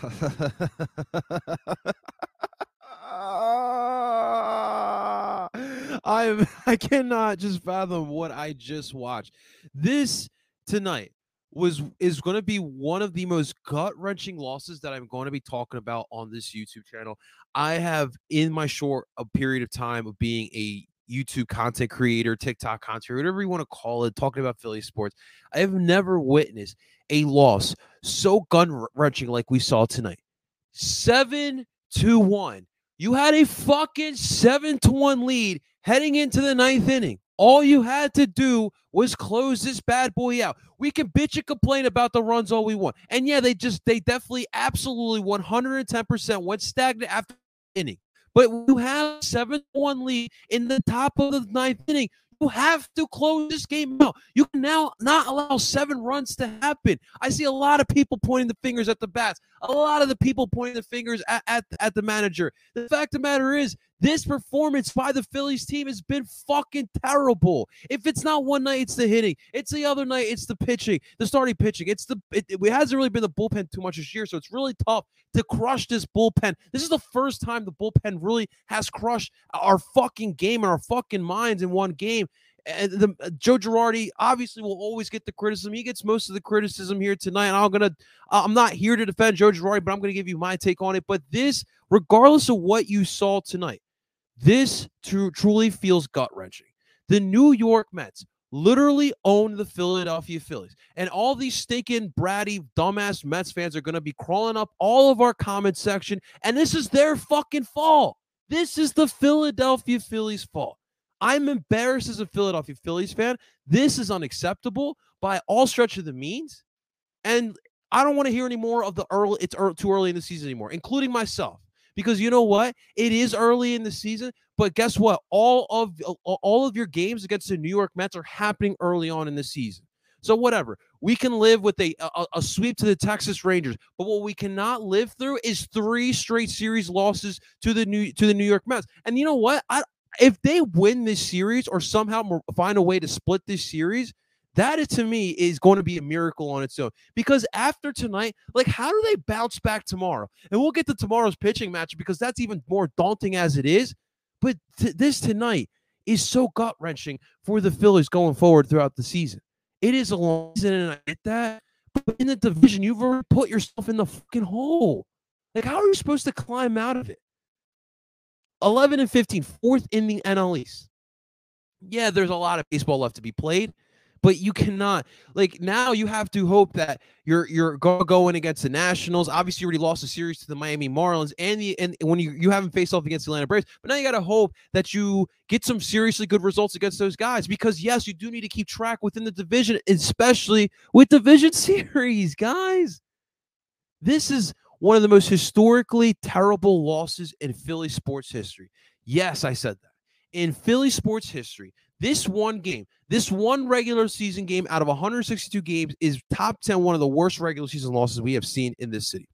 I'm I cannot just fathom what I just watched. This tonight was is going to be one of the most gut-wrenching losses that I'm going to be talking about on this YouTube channel. I have in my short a period of time of being a YouTube content creator, TikTok content, whatever you want to call it, talking about Philly sports. I have never witnessed a loss so gun wrenching like we saw tonight. Seven to one. You had a fucking seven to one lead heading into the ninth inning. All you had to do was close this bad boy out. We can bitch and complain about the runs all we want. And yeah, they just, they definitely, absolutely 110% went stagnant after inning. But you have 7 1 lead in the top of the ninth inning. You have to close this game out. You can now not allow seven runs to happen. I see a lot of people pointing the fingers at the bats, a lot of the people pointing the fingers at, at, at the manager. The fact of the matter is, this performance by the Phillies team has been fucking terrible. If it's not one night, it's the hitting. It's the other night, it's the pitching, the starting pitching. It's the it, it hasn't really been the bullpen too much this year, so it's really tough to crush this bullpen. This is the first time the bullpen really has crushed our fucking game and our fucking minds in one game. And the uh, Joe Girardi obviously will always get the criticism. He gets most of the criticism here tonight. And I'm gonna, I'm not here to defend Joe Girardi, but I'm gonna give you my take on it. But this, regardless of what you saw tonight, this tr- truly feels gut wrenching. The New York Mets literally own the Philadelphia Phillies. And all these stinking, bratty, dumbass Mets fans are going to be crawling up all of our comment section. And this is their fucking fault. This is the Philadelphia Phillies' fault. I'm embarrassed as a Philadelphia Phillies fan. This is unacceptable by all stretch of the means. And I don't want to hear any more of the early, it's early, too early in the season anymore, including myself because you know what? It is early in the season, but guess what? All of all of your games against the New York Mets are happening early on in the season. So whatever. We can live with a, a, a sweep to the Texas Rangers, but what we cannot live through is three straight series losses to the new to the New York Mets. And you know what? I if they win this series or somehow find a way to split this series, that to me is going to be a miracle on its own. Because after tonight, like how do they bounce back tomorrow? And we'll get to tomorrow's pitching match because that's even more daunting as it is. But t- this tonight is so gut wrenching for the Phillies going forward throughout the season. It is a long season, and I get that. But in the division, you've already put yourself in the fucking hole. Like, how are you supposed to climb out of it? 11 and 15, fourth in the NL East. Yeah, there's a lot of baseball left to be played but you cannot like now you have to hope that you're you're going against the Nationals. Obviously, you already lost a series to the Miami Marlins, and the and when you you haven't faced off against the Atlanta Braves, but now you got to hope that you get some seriously good results against those guys because yes, you do need to keep track within the division, especially with division series, guys. This is one of the most historically terrible losses in Philly sports history. Yes, I said that. In Philly sports history, this one game, this one regular season game out of 162 games is top 10, one of the worst regular season losses we have seen in this city.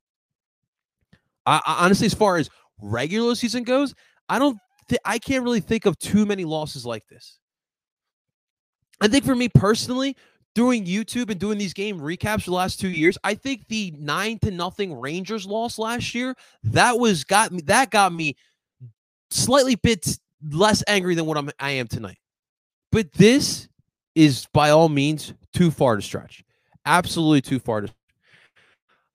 I, I honestly, as far as regular season goes, I don't, th- I can't really think of too many losses like this. I think for me personally, doing YouTube and doing these game recaps for the last two years, I think the nine to nothing Rangers loss last year that was got me that got me slightly bit less angry than what I'm I am tonight. But this is by all means too far to stretch. Absolutely too far to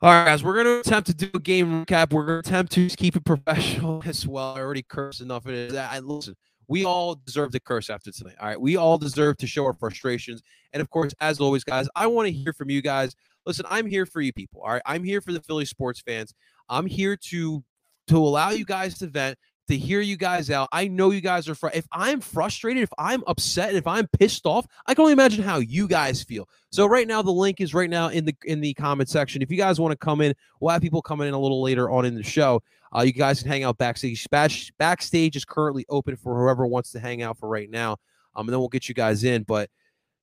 all right, guys, we're going to attempt to do a game recap. We're going to attempt to keep it professional as well. I already cursed enough it. I, listen, we all deserve to curse after tonight. All right, we all deserve to show our frustrations. And of course, as always, guys, I want to hear from you guys. Listen, I'm here for you people. All right, I'm here for the Philly sports fans. I'm here to to allow you guys to vent, to hear you guys out. I know you guys are fr- if I'm frustrated, if I'm upset, if I'm pissed off, I can only imagine how you guys feel. So right now the link is right now in the in the comment section. If you guys want to come in, we'll have people coming in a little later on in the show. Uh, you guys can hang out backstage. Backstage is currently open for whoever wants to hang out for right now. Um, and then we'll get you guys in. But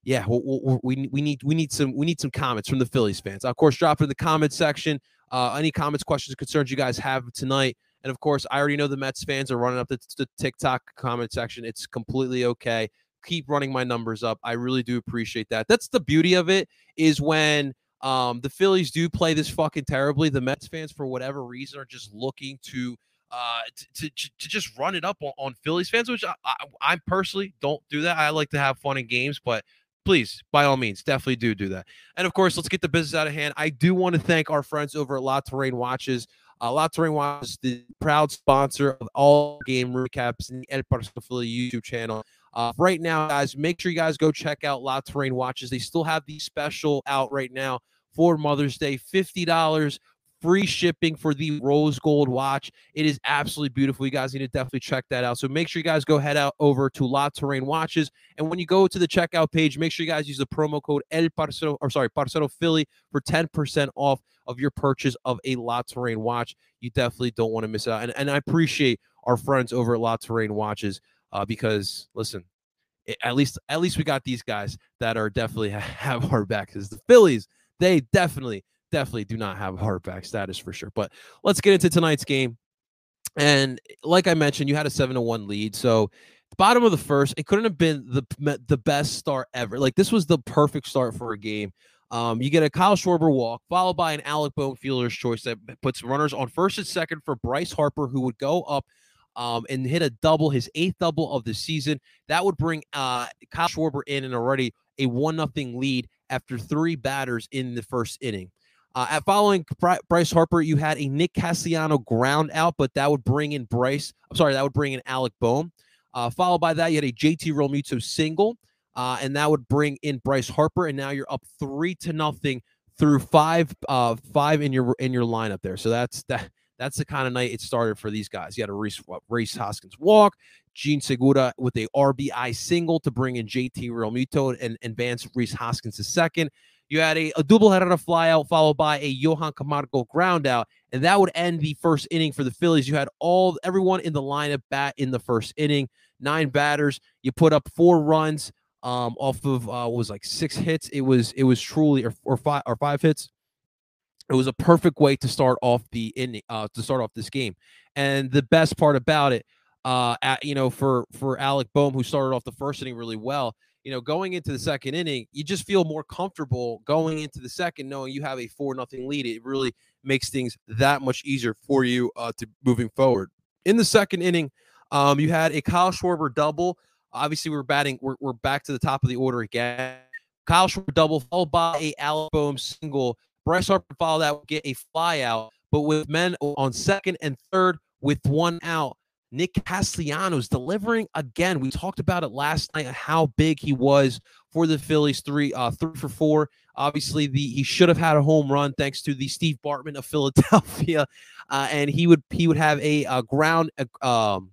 yeah, we we we, need we need some we need some comments from the Phillies fans. Of course, drop in the comment section. Uh, any comments, questions, concerns you guys have tonight. And of course, I already know the Mets fans are running up the, the TikTok comment section. It's completely okay. Keep running my numbers up. I really do appreciate that. That's the beauty of it is when Um, the Phillies do play this fucking terribly. The Mets fans, for whatever reason, are just looking to uh to, to, to just run it up on, on Phillies fans, which I, I, I personally don't do that. I like to have fun in games, but please, by all means, definitely do do that. And of course, let's get the business out of hand. I do want to thank our friends over at La Terrain Watches. Uh, La Terrain Watches, the proud sponsor of all game recaps in the El Philly YouTube channel. Uh, right now, guys, make sure you guys go check out La Terrain Watches. They still have the special out right now for Mother's Day $50 free shipping for the rose gold watch. It is absolutely beautiful. You guys need to definitely check that out. So make sure you guys go head out over to La Terrain Watches. And when you go to the checkout page, make sure you guys use the promo code El Parcero, or sorry, Parcero Philly for 10% off of your purchase of a La Terrain watch. You definitely don't want to miss out. And, and I appreciate our friends over at La Terrain Watches uh, because listen, at least at least we got these guys that are definitely have our back because the Phillies, they definitely definitely do not have hardback status for sure. But let's get into tonight's game. And like I mentioned, you had a seven to one lead. So bottom of the first, it couldn't have been the the best start ever. Like this was the perfect start for a game. Um, you get a Kyle Schwarber walk, followed by an Alec Bohm fielder's choice that puts runners on first and second for Bryce Harper, who would go up um, and hit a double, his eighth double of the season. That would bring uh, Kyle Schwarber in and already a one nothing lead after three batters in the first inning. Uh, at following Bryce Harper, you had a Nick Castellanos ground out, but that would bring in Bryce. I'm sorry, that would bring in Alec Bohm. Uh, followed by that, you had a JT Realmuto single, uh, and that would bring in Bryce Harper. And now you're up three to nothing through five, uh, five in your in your lineup there. So that's that. That's the kind of night it started for these guys. You had a Rhys, Rhys Hoskins walk, Jean Segura with a RBI single to bring in JT Realmuto and advance Rhys Hoskins to second. You had a, a double header flyout followed by a Johan Camargo ground out, and that would end the first inning for the Phillies. You had all everyone in the lineup bat in the first inning, nine batters. You put up four runs um, off of uh, was like six hits. It was it was truly or, or five or five hits. It was a perfect way to start off the inning uh, to start off this game. And the best part about it, uh, at, you know, for for Alec Bohm, who started off the first inning really well, you know, going into the second inning, you just feel more comfortable going into the second, knowing you have a four nothing lead. It really makes things that much easier for you uh, to moving forward. In the second inning, um, you had a Kyle Schwarber double. Obviously, we're batting. We're, we're back to the top of the order again. Kyle Schwarber double followed by a Alec Bohm single. Bryce Harper followed that, get a fly out, but with men on second and third with one out, Nick Castellanos delivering again. We talked about it last night how big he was for the Phillies. Three, uh, three for four. Obviously, the he should have had a home run thanks to the Steve Bartman of Philadelphia, uh, and he would he would have a, a ground. um,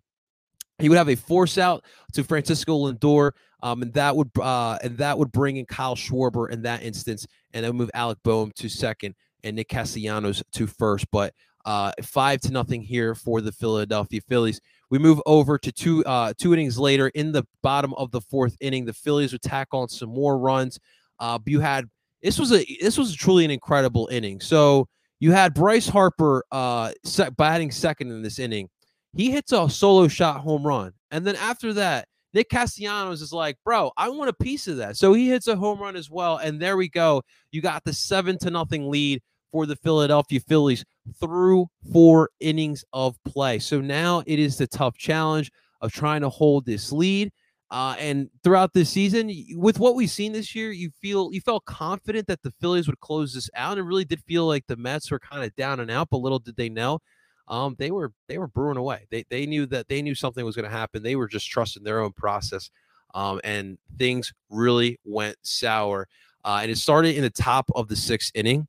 he would have a force out to Francisco Lindor, um, and that would uh, and that would bring in Kyle Schwarber in that instance, and then move Alec Bohm to second and Nick Castellanos to first. But uh, five to nothing here for the Philadelphia Phillies. We move over to two uh, two innings later in the bottom of the fourth inning. The Phillies would tack on some more runs. Uh, you had this was a this was truly an incredible inning. So you had Bryce Harper uh, batting second in this inning. He hits a solo shot home run, and then after that, Nick Castellanos is like, bro, I want a piece of that. So he hits a home run as well, and there we go. You got the seven to nothing lead for the Philadelphia Phillies through four innings of play. So now it is the tough challenge of trying to hold this lead. Uh, and throughout this season, with what we've seen this year, you feel you felt confident that the Phillies would close this out. And it really did feel like the Mets were kind of down and out, but little did they know. Um, they were they were brewing away. They they knew that they knew something was going to happen. They were just trusting their own process. Um, and things really went sour. Uh, and it started in the top of the sixth inning.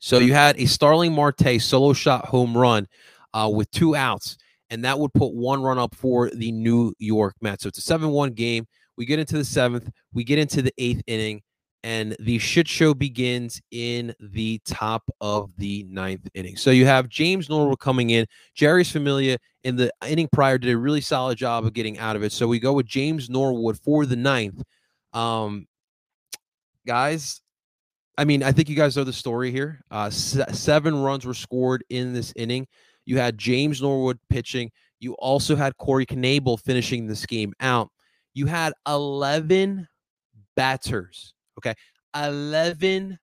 So you had a Starling Marte solo shot home run uh, with two outs, and that would put one run up for the New York Mets. So it's a 7 1 game. We get into the seventh, we get into the eighth inning, and the shit show begins in the top of the ninth inning. So you have James Norwood coming in. Jeurys Familia in the inning prior did a really solid job of getting out of it. So we go with James Norwood for the ninth. Um, guys, I mean, I think you guys know the story here. Uh, seven runs were scored in this inning. You had James Norwood pitching. You also had Corey Knebel finishing this game out. You had 11 batters. Okay. 11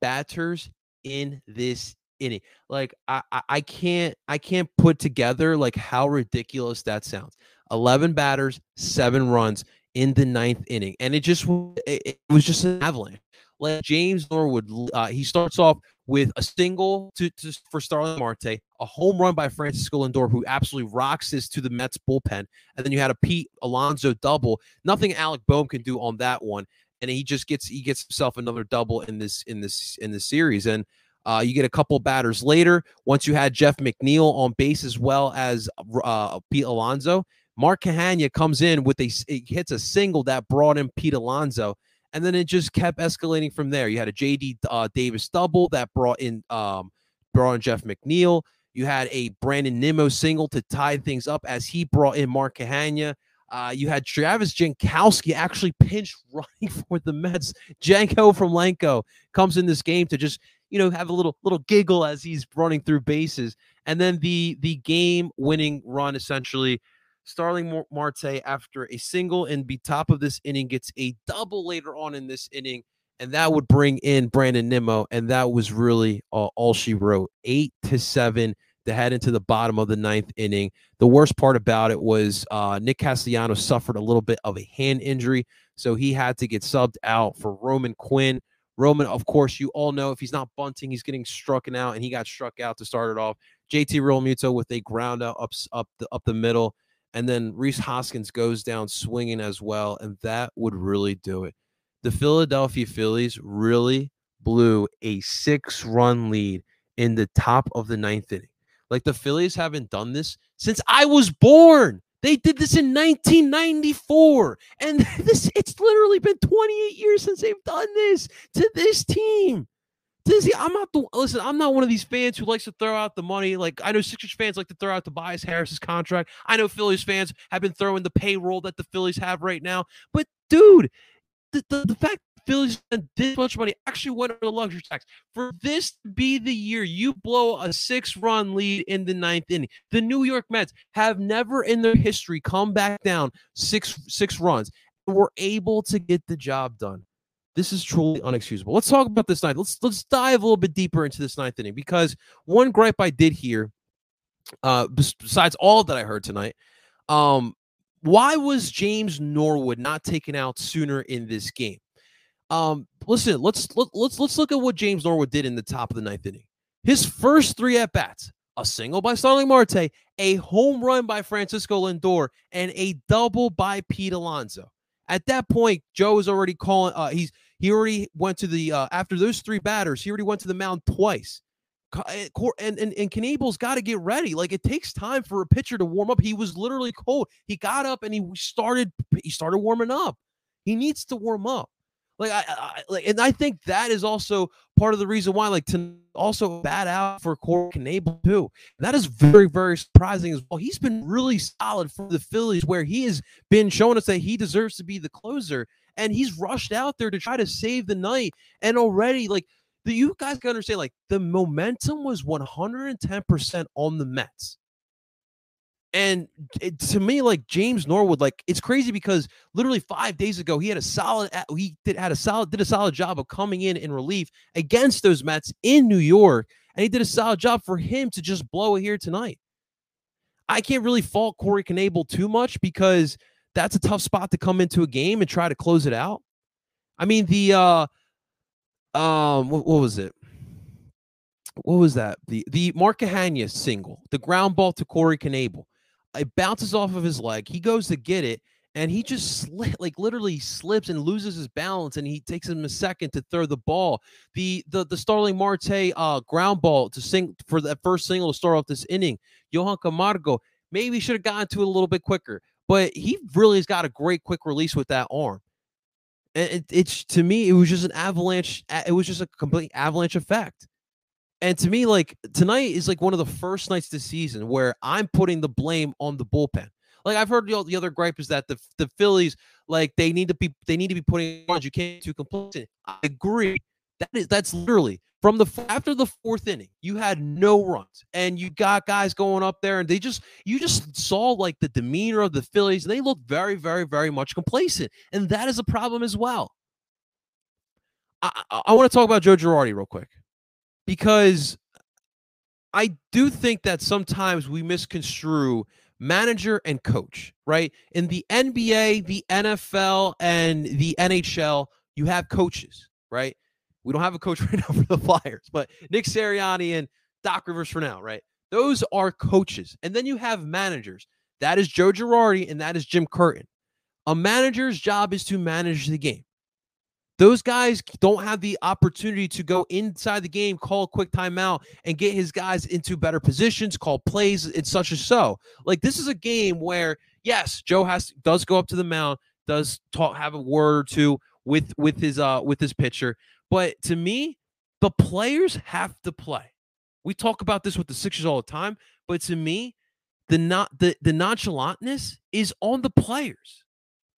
batters in this inning. Like I, I, can't I can't put together like how ridiculous that sounds. 11 batters, 7 runs in the ninth inning. And it just it, it was just an avalanche. Like James Norwood, uh, he starts off with a single to, to, for Starling Marte, a home run by Francisco Lindor, who absolutely rocks this to the Mets bullpen, and then you had a Pete Alonso double. Nothing Alec Bohm can do on that one, and he just gets he gets himself another double in this in this in this series. And uh, you get a couple batters later. Once you had Jeff McNeil on base as well as uh, Pete Alonso Mark Canha comes in with a hits a single that brought in Pete Alonso and then it just kept escalating from there. You had a JD uh, Davis double that brought in um, brought in Jeff McNeil. You had a Brandon Nimmo single to tie things up as he brought in Mark Canha. Uh, you had Travis Jankowski actually pinch running for the Mets. Janko from Lanco comes in this game to just you know have a little little giggle as he's running through bases, and then the the game winning run essentially. Starling Marte after a single and be top of this inning gets a double later on in this inning, and that would bring in Brandon Nimmo, and that was really uh, all she wrote. Eight to seven to head into the bottom of the ninth inning. The worst part about it was uh, Nick Castellanos suffered a little bit of a hand injury, so he had to get subbed out for Roman Quinn. Roman, of course, you all know if he's not bunting, he's getting struck out, and he got struck out to start it off. JT Realmuto with a ground out up, up the up the middle, and then Rhys Hoskins goes down swinging as well, and that would really do it. The Philadelphia Phillies really blew a six-run lead in the top of the ninth inning. Like the Phillies haven't done this since I was born. They did this in 1994. And this it's literally been 28 years since they've done this to this team. Dizzy, I'm not the listen. I'm not one of these fans who likes to throw out the money. Like I know Sixers fans like to throw out Tobias Harris's contract. I know Phillies fans have been throwing the payroll that the Phillies have right now. But dude, the, the, the fact Phillies spent this much money actually went over the luxury tax. For this to be the year you blow a six run lead in the ninth inning, the New York Mets have never in their history come back down six six runs and were able to get the job done. This is truly unexcusable. Let's talk about this night. Let's let's dive a little bit deeper into this ninth inning because one gripe I did hear, uh, besides all that I heard tonight, um, why was James Norwood not taken out sooner in this game? Um, listen, let's let, let's let's look at what James Norwood did in the top of the ninth inning. His first three at bats: a single by Starling Marte, a home run by Francisco Lindor, and a double by Pete Alonso. At that point, Joe was already calling. Uh, he's he already went to the uh, after those three batters. He already went to the mound twice. Eh, and and and Knebel's got to get ready. Like it takes time for a pitcher to warm up. He was literally cold. He got up and he started he started warming up. He needs to warm up. Like I, I, like, and I think that is also part of the reason why, like, to also bat out for Corey Knebel too. That is very, very surprising as well. He's been really solid for the Phillies, where he has been showing us that he deserves to be the closer, and he's rushed out there to try to save the night. And already, like, the you guys can understand, like, the momentum was 110% on the Mets. And it, to me, like James Norwood, like it's crazy because literally five days ago he had a solid, he did had a solid, did a solid job of coming in in relief against those Mets in New York, and he did a solid job for him to just blow it here tonight. I can't really fault Corey Knebel too much because that's a tough spot to come into a game and try to close it out. I mean the uh um what, what was it? What was that? The the Mark Canha single, the ground ball to Corey Knebel it bounces off of his leg. He goes to get it, and he just slip, like literally slips and loses his balance, and he takes him a second to throw the ball. The the the Starling Marte uh, ground ball to sing for that first single to start off this inning. Johan Camargo maybe should have gotten to it a little bit quicker, but he really has got a great quick release with that arm. And it, it's to me, it was just an avalanche. It was just a complete avalanche effect. And to me, like tonight is like one of the first nights this season where I'm putting the blame on the bullpen. Like I've heard the, the other gripe is that the the Phillies like they need to be they need to be putting runs. You can't too complacent. I agree. That is that's literally from the after the fourth inning, you had no runs, and you got guys going up there, and they just you just saw like the demeanor of the Phillies, and they look very, very, very much complacent, and that is a problem as well. I, I, I want to talk about Joe Girardi real quick because I do think that sometimes we misconstrue manager and coach, right? In the NBA, the NFL, and the NHL, you have coaches, right? We don't have a coach right now for the Flyers, but Nick Sirianni and Doc Rivers for now, right? Those are coaches. And then you have managers. That is Joe Girardi and that is Jim Curtin. A manager's job is to manage the game. Those guys don't have the opportunity to go inside the game, call a quick timeout, and get his guys into better positions, call plays, and such as so. Like this is a game where, yes, Joe has does go up to the mound, does talk, have a word or two with with his uh with his pitcher, but to me, the players have to play. We talk about this with the Sixers all the time, but to me, the not the the nonchalantness is on the players.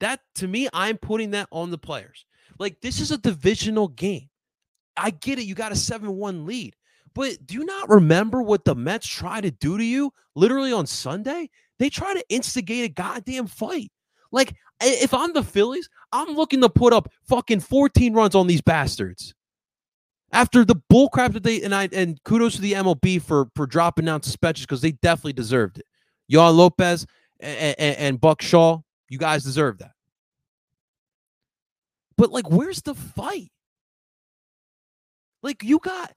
That to me, I'm putting that on the players. Like this is a divisional game. I get it. You got a 7-1 lead. But do you not remember what the Mets tried to do to you literally on Sunday? They try to instigate a goddamn fight. Like if I'm the Phillies, I'm looking to put up fucking 14 runs on these bastards. After the bullcrap that they and I and kudos to the MLB for for dropping down suspensions because they definitely deserved it. Yoan Lopez and, and, and Buck Shaw, you guys deserve that. But like, where's the fight? Like, you got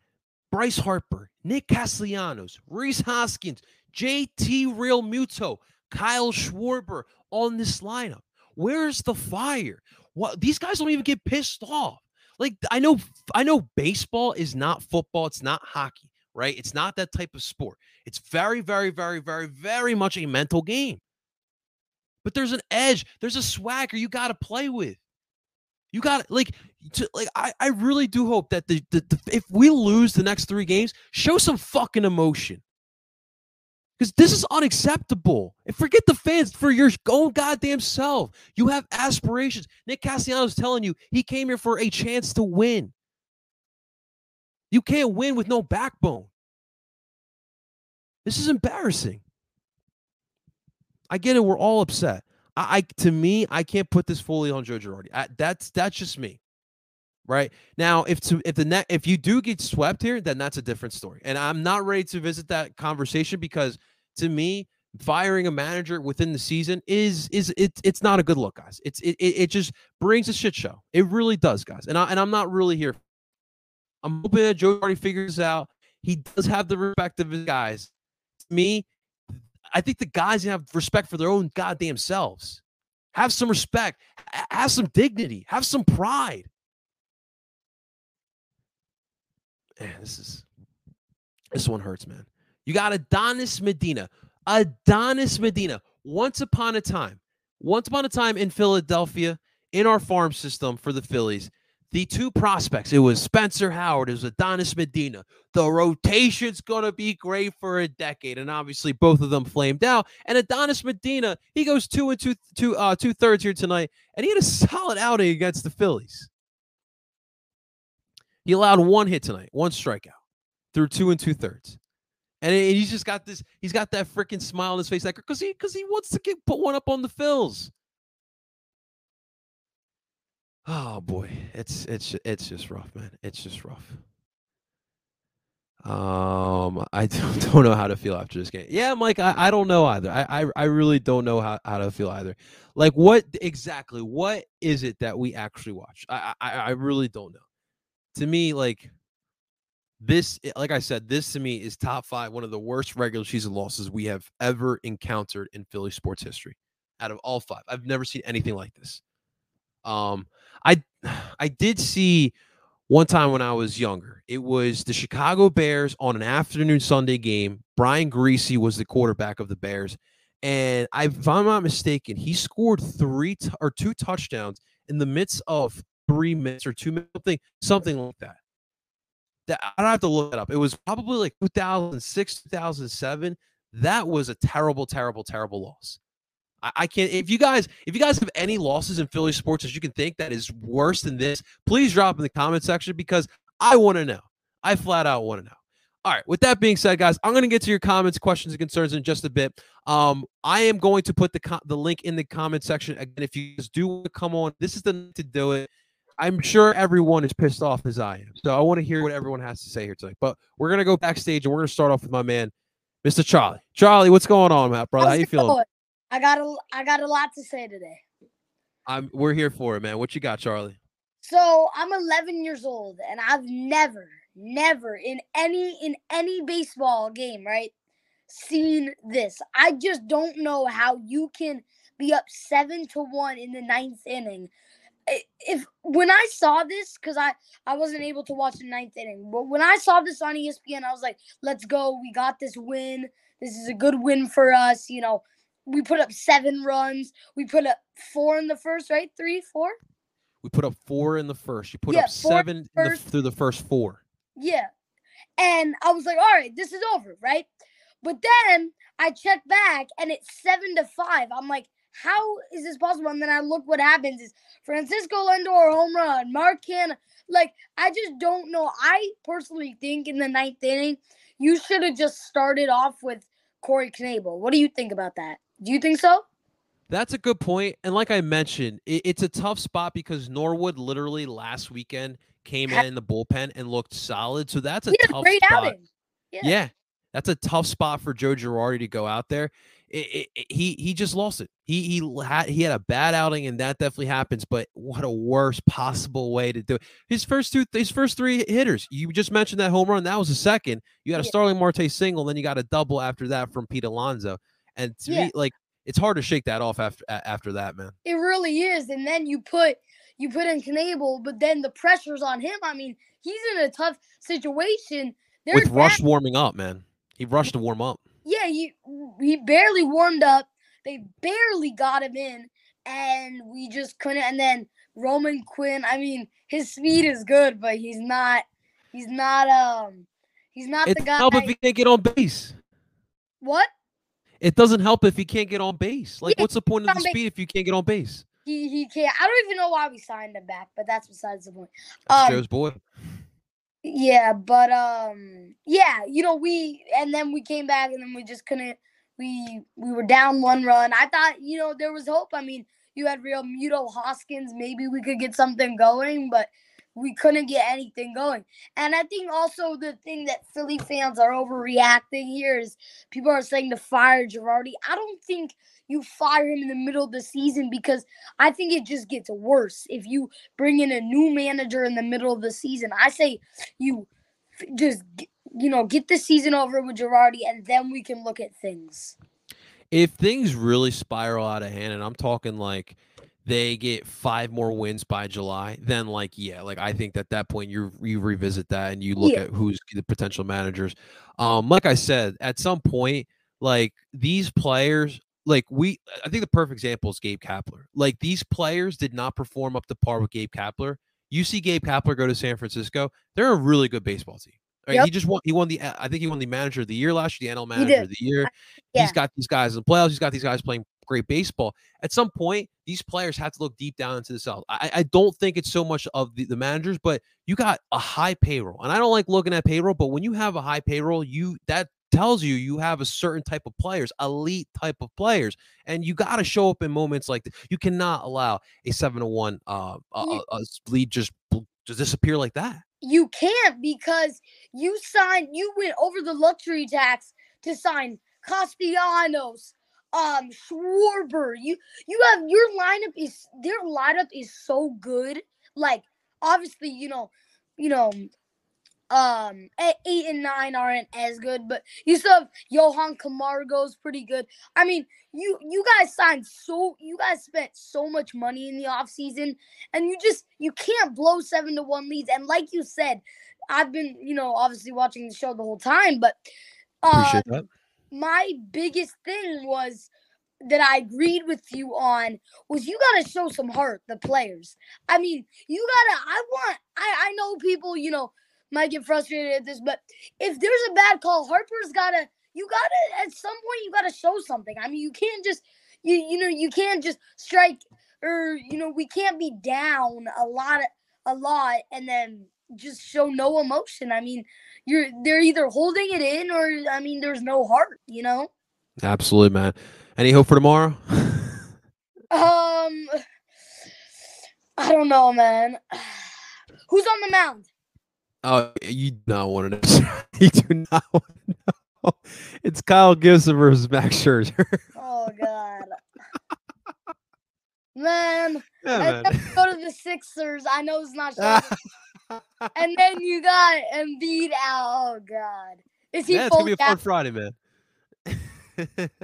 Bryce Harper, Nick Castellanos, Rhys Hoskins, JT Realmuto, Kyle Schwarber on this lineup. Where's the fire? What these guys don't even get pissed off. Like I know I know baseball is not football, it's not hockey, right? It's not that type of sport. It's very very very very very much a mental game. But there's an edge, there's a swagger you got to play with. You got like to, like I, I really do hope that the, the, the if we lose the next 3 games, show some fucking emotion. Because this is unacceptable. And forget the fans for your own goddamn self. You have aspirations. Nick Castellanos telling you he came here for a chance to win. You can't win with no backbone. This is embarrassing. I get it. We're all upset. I, I to me, I can't put this fully on Joe Girardi. I, that's that's just me. Right now, if to if the net if you do get swept here, then that's a different story. And I'm not ready to visit that conversation because to me, firing a manager within the season is is it, it's not a good look, guys. It's it, it just brings a shit show. It really does, guys. And I and I'm not really here. I'm hoping that Joe already figures out. He does have the respect of his guys. To me, I think the guys have respect for their own goddamn selves. Have some respect. Have some dignity. Have some pride. Man, this is this one hurts, man. You got Adonis Medina. Adonis Medina. Once upon a time, once upon a time in Philadelphia, in our farm system for the Phillies, the two prospects. It was Spencer Howard. It was Adonis Medina. The rotation's going to be great for a decade. And obviously, both of them flamed out. And Adonis Medina, he goes two and two, two, uh, two thirds here tonight. And he had a solid outing against the Phillies. He allowed one hit tonight, one strikeout through two and two thirds. And he's just got this, he's got that freaking smile on his face, like because he because he wants to get put one up on the Phils. Oh boy, it's it's it's just rough, man. It's just rough. Um, I don't, know how to feel after this game. Yeah, Mike, I, I don't know either. I, I I really don't know how, how to feel either. Like what exactly? What is it that we actually watch? I I, I really don't know. To me, like this, like I said, this to me is top five, one of the worst regular season losses we have ever encountered in Philly sports history. Out of all five, I've never seen anything like this. Um, I I did see one time when I was younger. It was the Chicago Bears on an afternoon Sunday game. Brian Griese was the quarterback of the Bears, and I, if I'm not mistaken, he scored three t- or two touchdowns in the midst of three minutes or two minutes, something something like that. That I don't have to look it up. It was probably like 2006, 2007. That was a terrible, terrible, terrible loss. I, I can't. If you guys, if you guys have any losses in Philly sports that you can think that is worse than this, please drop in the comment section because I want to know. I flat out want to know. All right. With that being said, guys, I'm going to get to your comments, questions, and concerns in just a bit. Um, I am going to put the co- the link in the comment section again. If you guys do want to come on, this is the to do it. I'm sure everyone is pissed off as I am. So I want to hear what everyone has to say here tonight. But we're gonna go backstage and we're gonna start off with my man, Mr. Charlie. Charlie, what's going on, Matt, brother? How you feeling? Going? I got a I got a lot to say today. I'm we're here for it, man. What you got, Charlie? So I'm 11 years old, and I've never, never in any in any baseball game, right, seen this. I just don't know how you can be up seven to one in the ninth inning. If when I saw this, because I I wasn't able to watch the ninth inning, but when I saw this on ESPN, I was like, "Let's go! We got this win. This is a good win for us." You know, we put up seven runs. We put up four in the first, right? Three, four. We put up four in the first. You put yeah, up seven the, through the first four. Yeah, and I was like, "All right, this is over, right?" But then I check back, and it's seven to five. I'm like, "How is this possible?" And then I look what happens is Francisco Lindor home run, Mark Canha. Like, I just don't know. I personally think in the ninth inning, you should have just started off with Corey Knebel. What do you think about that? Do you think so? That's a good point. And like I mentioned, it, it's a tough spot because Norwood literally last weekend came in the bullpen and looked solid. So that's a tough great spot. Outing. Yeah. yeah. That's a tough spot for Joe Girardi to go out there. It, it, he he just lost it. He he had he had a bad outing, and that definitely happens. But what a worst possible way to do it. His first two, his first three hitters. You just mentioned that home run. That was a second. You got a yeah. Starling Marte single, then you got a double after that from Pete Alonso. And to yeah. me, like it's hard to shake that off after after that, man. It really is. And then you put you put in Knebel, but then the pressure's on him. I mean, he's in a tough situation. They're With Rush warming up, man. He rushed to warm up. Yeah, he he barely warmed up. They barely got him in, and we just couldn't. And then Roman Quinn. I mean, his speed is good, but he's not. He's not. Um, he's not it's the guy. Help if he can't get on base. What? It doesn't help if he can't get on base. Like, yeah, what's the point of the speed if you can't get on base? He he can't. I don't even know why we signed him back, but that's besides the point. Um, Joe's boy. Yeah, but um, yeah, you know we and then we came back and then we just couldn't. We we were down one run. I thought you know there was hope. I mean, you had Realmuto Hoskins. Maybe we could get something going, but we couldn't get anything going. And I think also the thing that Philly fans are overreacting here is people are saying to fire Girardi. I don't think you fire him in the middle of the season because I think it just gets worse if you bring in a new manager in the middle of the season. I say you just you know get the season over with Girardi and then we can look at things. If things really spiral out of hand, and I'm talking like they get five more wins by July, then like yeah, like I think at that point you you revisit that and you look yeah. at who's the potential managers. Um, like I said, at some point, like these players, like we, I think the perfect example is Gabe Kapler. Like these players did not perform up to par with Gabe Kapler. You see Gabe Kapler go to San Francisco, they're a really good baseball team. Right? Yep. He just won. He won the. I think he won the manager of the year last year, the NL manager of the year. Yeah. He's got these guys in the playoffs. He's got these guys playing great baseball. At some point, these players have to look deep down into the cell. I, I don't think it's so much of the, the managers, but you got a high payroll. And I don't like looking at payroll, but when you have a high payroll, you that tells you you have a certain type of players, elite type of players, and you got to show up in moments like this. You cannot allow a seven to one uh, a, a lead just just disappear like that. You can't because you signed, you went over the luxury tax to sign Castellanos, um Schwarber. You you have your lineup is their lineup is so good. Like obviously, you know, you know, um eight and nine aren't as good, but you still have Johan Camargo's pretty good. I mean, you you guys signed so you guys spent so much money in the offseason and you just you can't blow seven to one leads. And like you said, I've been, you know, obviously watching the show the whole time, but uh, Appreciate that my biggest thing was that I agreed with you on was you got to show some heart, the players. I mean, you got to, I want, I, I know people, you know, might get frustrated at this, but if there's a bad call, Harper's got to, you got to, at some point, you got to show something. I mean, you can't just, you, you know, you can't just strike or, you know, we can't be down a lot, a lot and then just show no emotion. I mean, you're they're either holding it in or I mean, there's no heart. You know. Absolutely, man. Any hope for tomorrow? um. I don't know, man. Who's on the mound? Oh, you do not want to know. you do not want to know. It's Kyle Gibson versus Max Scherzer. Oh God. man, yeah, I man. to go to the Sixers. I know it's not. And then you got Embiid out. Oh God. Is he yeah, it's gonna be a fun? Friday, man.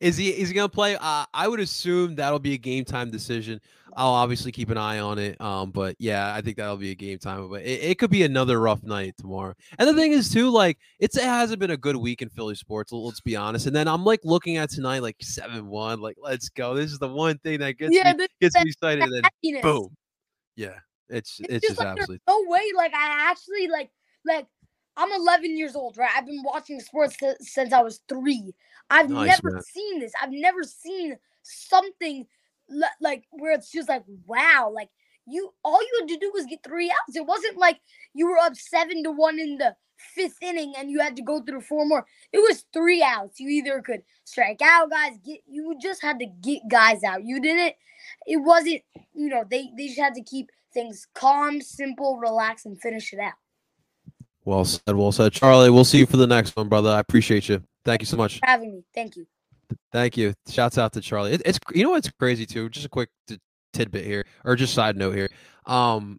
is he is he gonna play? Uh, I would assume that'll be a game time decision. I'll obviously keep an eye on it. Um, but yeah, I think that'll be a game time. But it, it could be another rough night tomorrow. And the thing is, too, like it's it hasn't been a good week in Philly sports. Let's be honest. And then I'm like looking at tonight, like seven one. Like let's go. This is the one thing that gets Yeah, me gets me excited. And then boom. Yeah, it's It's, it's just just like absolutely no way. Like I actually like like I'm 11 years old, right? I've been watching sports si- since I was three. I've Nice, never man. seen this. I've never seen something li- like where it's just like wow, like you all you had to do was get three outs. It wasn't like you were up seven to one in the fifth inning and you had to go through four more. It was three outs. You either could strike out guys, get you just had to get guys out. You didn't. It wasn't. You know they they just had to keep things calm, simple, relax, and finish it out. well said. Well said, Charlie. We'll see you for the next one, brother. I appreciate you. Thank you so much. For having me. Thank you. Thank you. Shouts out to Charlie. It, it's you know what's crazy too. Just a quick t- tidbit here, or just side note here. Um,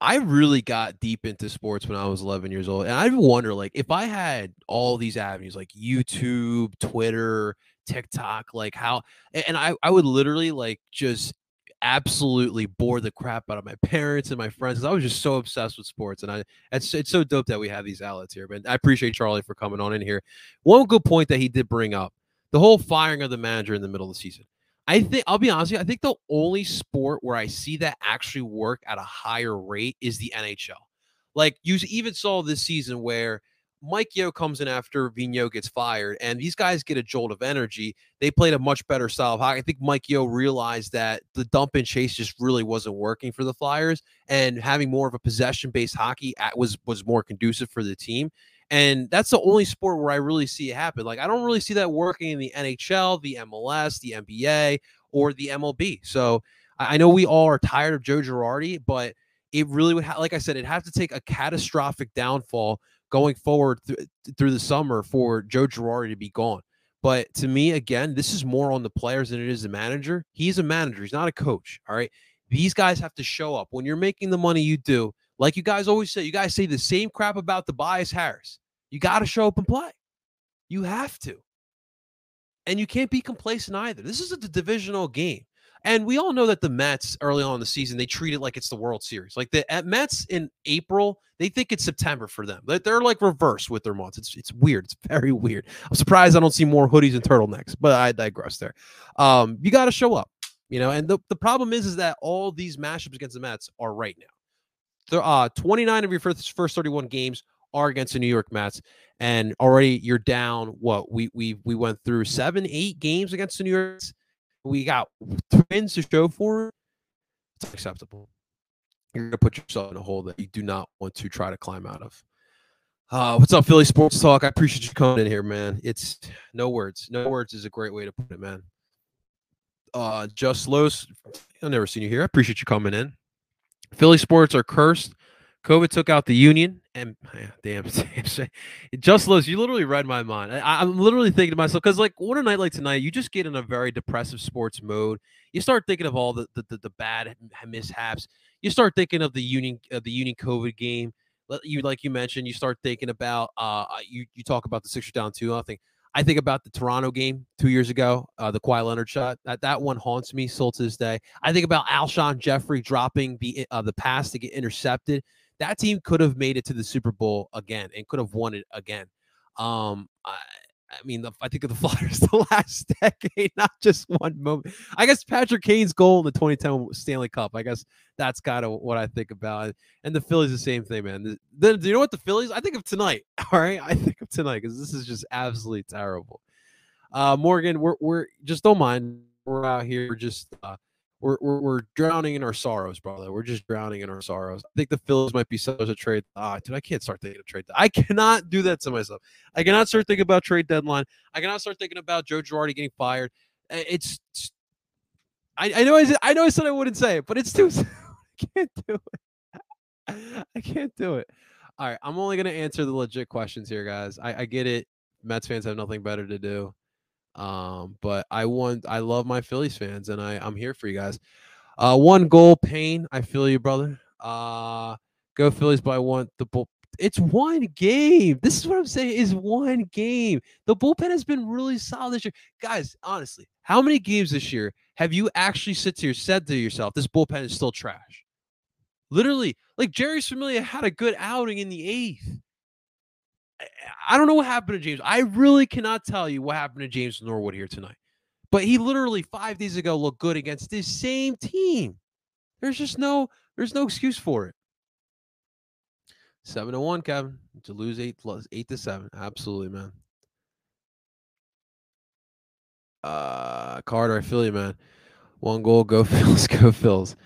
I really got deep into sports when I was 11 years old, and I wonder like if I had all these avenues like YouTube, Twitter, TikTok, like how, and I I would literally like just absolutely bore the crap out of my parents and my friends I was just so obsessed with sports and I it's it's so dope that we have these outlets here. But I appreciate Charlie for coming on in here. One good point that he did bring up the whole firing of the manager in the middle of the season. I think I'll be honest with you, I think the only sport where I see that actually work at a higher rate is the NHL. Like you even saw this season where Mike Yeo comes in after Vigneault gets fired, and these guys get a jolt of energy. They played a much better style of hockey. I think Mike Yeo realized that the dump and chase just really wasn't working for the Flyers, and having more of a possession-based hockey at, was was more conducive for the team. And that's the only sport where I really see it happen. Like I don't really see that working in the NHL, the MLS, the NBA, or the MLB. So I know we all are tired of Joe Girardi, but it really would, ha- like I said, it has to take a catastrophic downfall going forward th- through the summer for Joe Girardi to be gone. But to me, again, this is more on the players than it is the manager. He's a manager. He's not a coach. All right. These guys have to show up when you're making the money you do. Like you guys always say, you guys say the same crap about Tobias Harris. You got to show up and play. You have to. And you can't be complacent either. This is a divisional game. And we all know that the Mets early on in the season, they treat it like it's the World Series. Like the at Mets in April, they think it's September for them. They're, like reverse with their months. It's it's weird. It's very weird. I'm surprised I don't see more hoodies and turtlenecks, but I digress there. Um, you got to show up, you know. And the, the problem is, is that all these matchups against the Mets are right now. There uh 29 of your first first 31 games are against the New York Mets, and already you're down. What we we we went through seven, eight games against the New York. Mets. We got wins to show for it. It's acceptable. You're gonna put yourself in a hole that you do not want to try to climb out of. Uh, what's up, Philly Sports Talk? I appreciate you coming in here, man. It's no words. No words is a great way to put it, man. Uh, just Los, I've never seen you here. I appreciate you coming in. Philly sports are cursed. COVID took out the union, and damn, just Los, you literally read my mind. I, I'm literally thinking to myself because, like, what a night like tonight, you just get in a very depressive sports mode. You start thinking of all the the, the, the bad mishaps. You start thinking of the union of the union COVID game. You like you mentioned, you start thinking about uh you you talk about the Sixers down two nothing. I think about the Toronto game two years ago, uh, the Kawhi Leonard shot. That that one haunts me still to this day. I think about Alshon Jeffery dropping the uh, the pass to get intercepted. That team could have made it to the Super Bowl again and could have won it again. Um, I, I mean, the, I think of the Flyers the last decade, not just one moment. I guess Patrick Kane's goal in the 2010 Stanley Cup. I guess that's kind of what I think about. And the Phillies, the same thing, man. The, the, do you know what the Phillies? I think of tonight. All right, I think of tonight because this is just absolutely terrible. Uh, Morgan, we're we're just don't mind. We're out here just uh, we're, we're we're drowning in our sorrows, brother. We're just drowning in our sorrows. I think the Phillies might be sellers a trade. Ah, dude, I can't start thinking of trade. I cannot do that to myself. I cannot start thinking about trade deadline. I cannot start thinking about Joe Girardi getting fired. It's, it's I, I know I, I know I said I wouldn't say it, but it's too. I can't do it. I can't do it. All right, I'm only gonna answer the legit questions here, guys. I, I get it. Mets fans have nothing better to do. Um, but I want I love my Phillies fans, and I I'm here for you guys. Uh, one goal, pain. I feel you, brother. Uh, go Phillies by one. The bull. It's one game. This is what I'm saying. Is one game. The bullpen has been really solid this year, guys. Honestly, how many games this year have you actually sit to your, said to yourself, this bullpen is still trash? Literally, like Jeurys Familia had a good outing in the eighth. I don't know what happened to James. I really cannot tell you what happened to James Norwood here tonight. But he literally five days ago looked good against this same team. There's just no there's no excuse for it. Seven to one, Kevin. To lose eight plus eight to seven. Absolutely, man. Uh Carter, I feel you, man. One goal, go Phils, go Phils.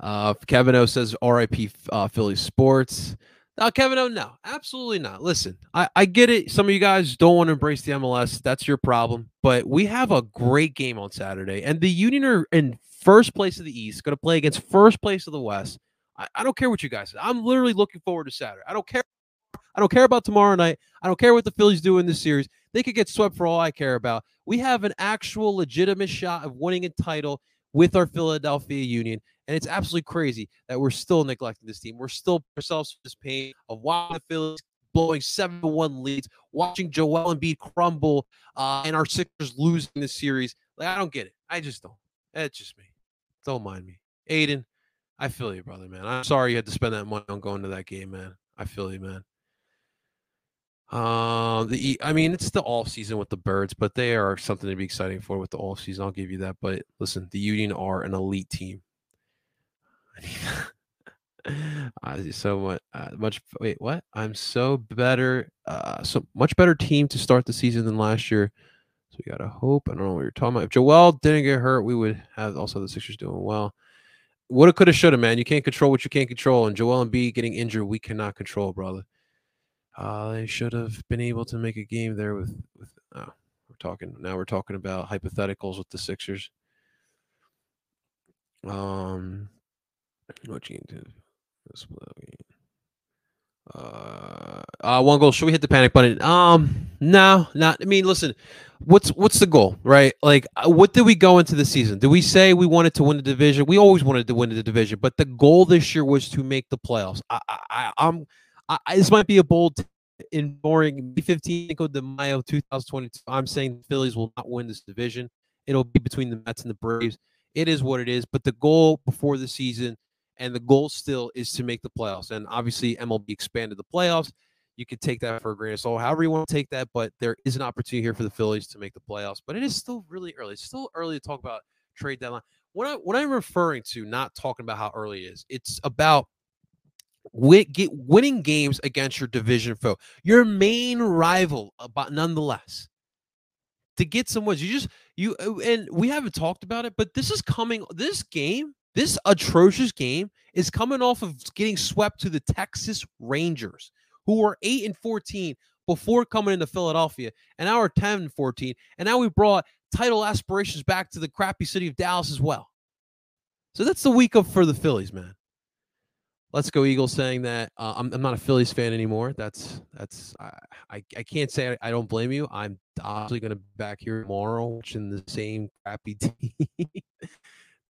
Uh Kevin O says RIP uh, Philly sports. Now, Kevin, oh no, absolutely not. Listen, I, I get it. Some of you guys don't want to embrace the MLS. That's your problem. But we have a great game on Saturday, and the Union are in first place of the East, going to play against first place of the West. I, I don't care what you guys say. I'm literally looking forward to Saturday. I don't care. I don't care about tomorrow night. I don't care what the Phillies do in this series. They could get swept for all I care about. We have an actual legitimate shot of winning a title with our Philadelphia Union. And it's absolutely crazy that we're still neglecting this team. We're still ourselves this pain of watching the Phillies blowing 7 1 leads, watching Joel Embiid crumble, uh, and our Sixers losing this series. Like, I don't get it. I just don't. It's just me. Don't mind me. Aiden, I feel you, brother, man. I'm sorry you had to spend that money on going to that game, man. I feel you, man. Um, the I mean, it's the off season with the birds, but they are something to be exciting for with the off season. I'll give you that. But listen, the Union are an elite team. uh, so much, uh, much. Wait, what? I'm so better. Uh, so much better team to start the season than last year. So we gotta hope. I don't know what you're talking about. If Joel didn't get hurt, we would have also the Sixers doing well. Woulda, coulda, shoulda, man. You can't control what you can't control. And Joel Embiid getting injured, we cannot control, brother. Uh, they should have been able to make a game there with with. Oh, we're talking now. We're talking about hypotheticals with the Sixers. Um, what can do? Uh, uh, one goal. Should we hit the panic button? Um, no, not. I mean, listen. What's what's the goal, right? Like, uh, what did we go into the season? Did we say we wanted to win the division? We always wanted to win the division, but the goal this year was to make the playoffs. I, I, I'm I, this might be a bold in boring B15 Cinco de Mayo 2022. I'm saying the Phillies will not win this division. It'll be between the Mets and the Braves. It is what it is. But the goal before the season and the goal still is to make the playoffs. And obviously, MLB expanded the playoffs. You could take that for of salt, however you want to take that. But there is an opportunity here for the Phillies to make the playoffs. But it is still really early. It's still early to talk about trade deadline. What I what I'm referring to, not talking about how early it is, it's about win, get winning games against your division foe, your main rival, but nonetheless, to get some wins. You just you and we haven't talked about it, but this is coming. This game, this atrocious game, is coming off of getting swept to the Texas Rangers, who were eight and fourteen before coming into Philadelphia, and now we're 10 and 14, and now we brought title aspirations back to the crappy city of Dallas as well. So that's the week of for the Phillies, man. Let's go Eagles saying that uh, I'm, I'm not a Phillies fan anymore. That's that's I I, I can't say I, I, don't blame you. I'm obviously going to be back here tomorrow watching the same crappy team.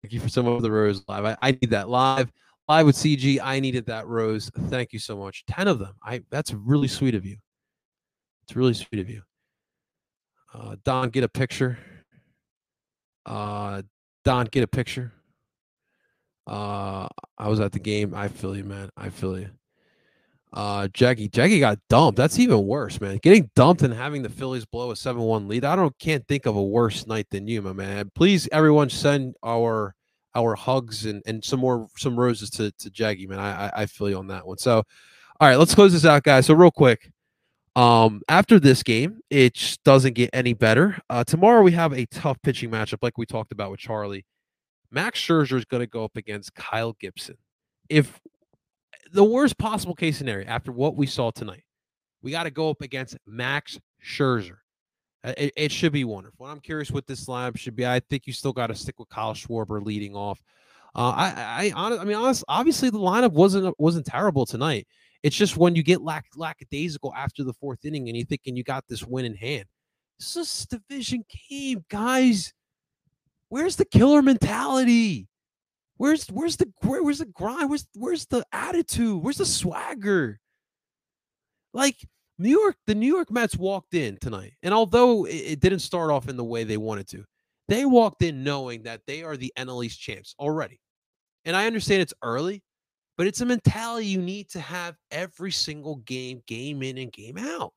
Thank you for some of the rose live. I, I need that live live with CG. I needed that rose. Thank you so much. Ten of them. I that's really sweet of you. It's really sweet of you. Uh, Don, get a picture. Uh, Don, get a picture. Uh, I was at the game. I feel you, man. I feel you. Uh, Jackie, Jackie got dumped. That's even worse, man. Getting dumped and having the Phillies blow a seven-one lead. I don't can't think of a worse night than you, my man. Please, everyone, send our our hugs and and some more some roses to to Jackie, man. I, I I feel you on that one. So, all right, let's close this out, guys. So real quick. Um, after this game, it doesn't get any better. Uh, tomorrow we have a tough pitching matchup, like we talked about with Charlie. Max Scherzer is going to go up against Kyle Gibson. If the worst possible case scenario after what we saw tonight, we got to go up against Max Scherzer. It, it should be wonderful. I'm curious what this lineup should be. I think you still got to stick with Kyle Schwarber leading off. Uh, I, I, I mean, honest, obviously the lineup wasn't wasn't terrible tonight. It's just when you get lack lackadaisical after the fourth inning and you're thinking you got this win in hand. This is division game, guys. Where's the killer mentality? Where's where's the where, where's the grind? Where's where's the attitude? Where's the swagger? Like New York, the New York Mets walked in tonight, and although it, it didn't start off in the way they wanted to, they walked in knowing that they are the NL East champs already. And I understand it's early, but it's a mentality you need to have every single game, game in and game out.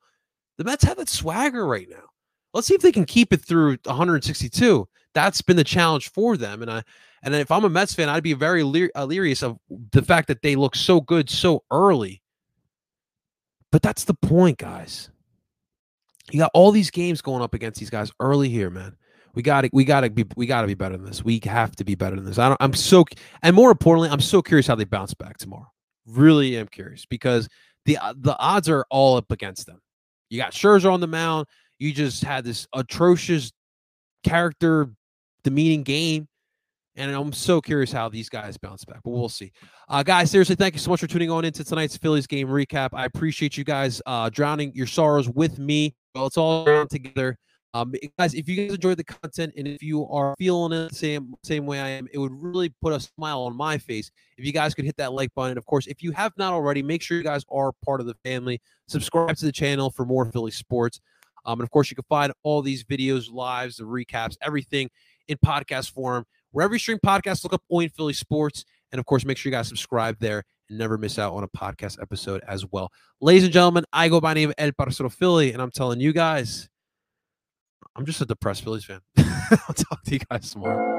The Mets have that swagger right now. Let's see if they can keep it through 162. That's been the challenge for them. And I and if I'm a Mets fan, I'd be very leer- leery of the fact that they look so good so early. But that's the point, guys. You got all these games going up against these guys early here, man. We got to we got to be we got to be better than this. We have to be better than this. I don't, I'm so and more importantly, I'm so curious how they bounce back tomorrow. Really am curious because the uh, the odds are all up against them. You got Scherzer on the mound. You just had this atrocious character demeaning game. And I'm so curious how these guys bounce back, but we'll see. Uh, guys, seriously, thank you so much for tuning on into tonight's Phillies game recap. I appreciate you guys uh, drowning your sorrows with me. Well, it's all around together. Um, guys, if you guys enjoyed the content and if you are feeling it the same same way I am, it would really put a smile on my face if you guys could hit that like button. Of course, if you have not already, make sure you guys are part of the family. Subscribe to the channel for more Philly sports. Um, and of course, you can find all these videos, lives, the recaps, everything in podcast form. Wherever you stream podcasts, look up Oin Philly Sports. And of course, make sure you guys subscribe there and never miss out on a podcast episode as well. Ladies and gentlemen, I go by name El Parcero Philly, and I'm telling you guys, I'm just a depressed Phillies fan. I'll talk to you guys tomorrow.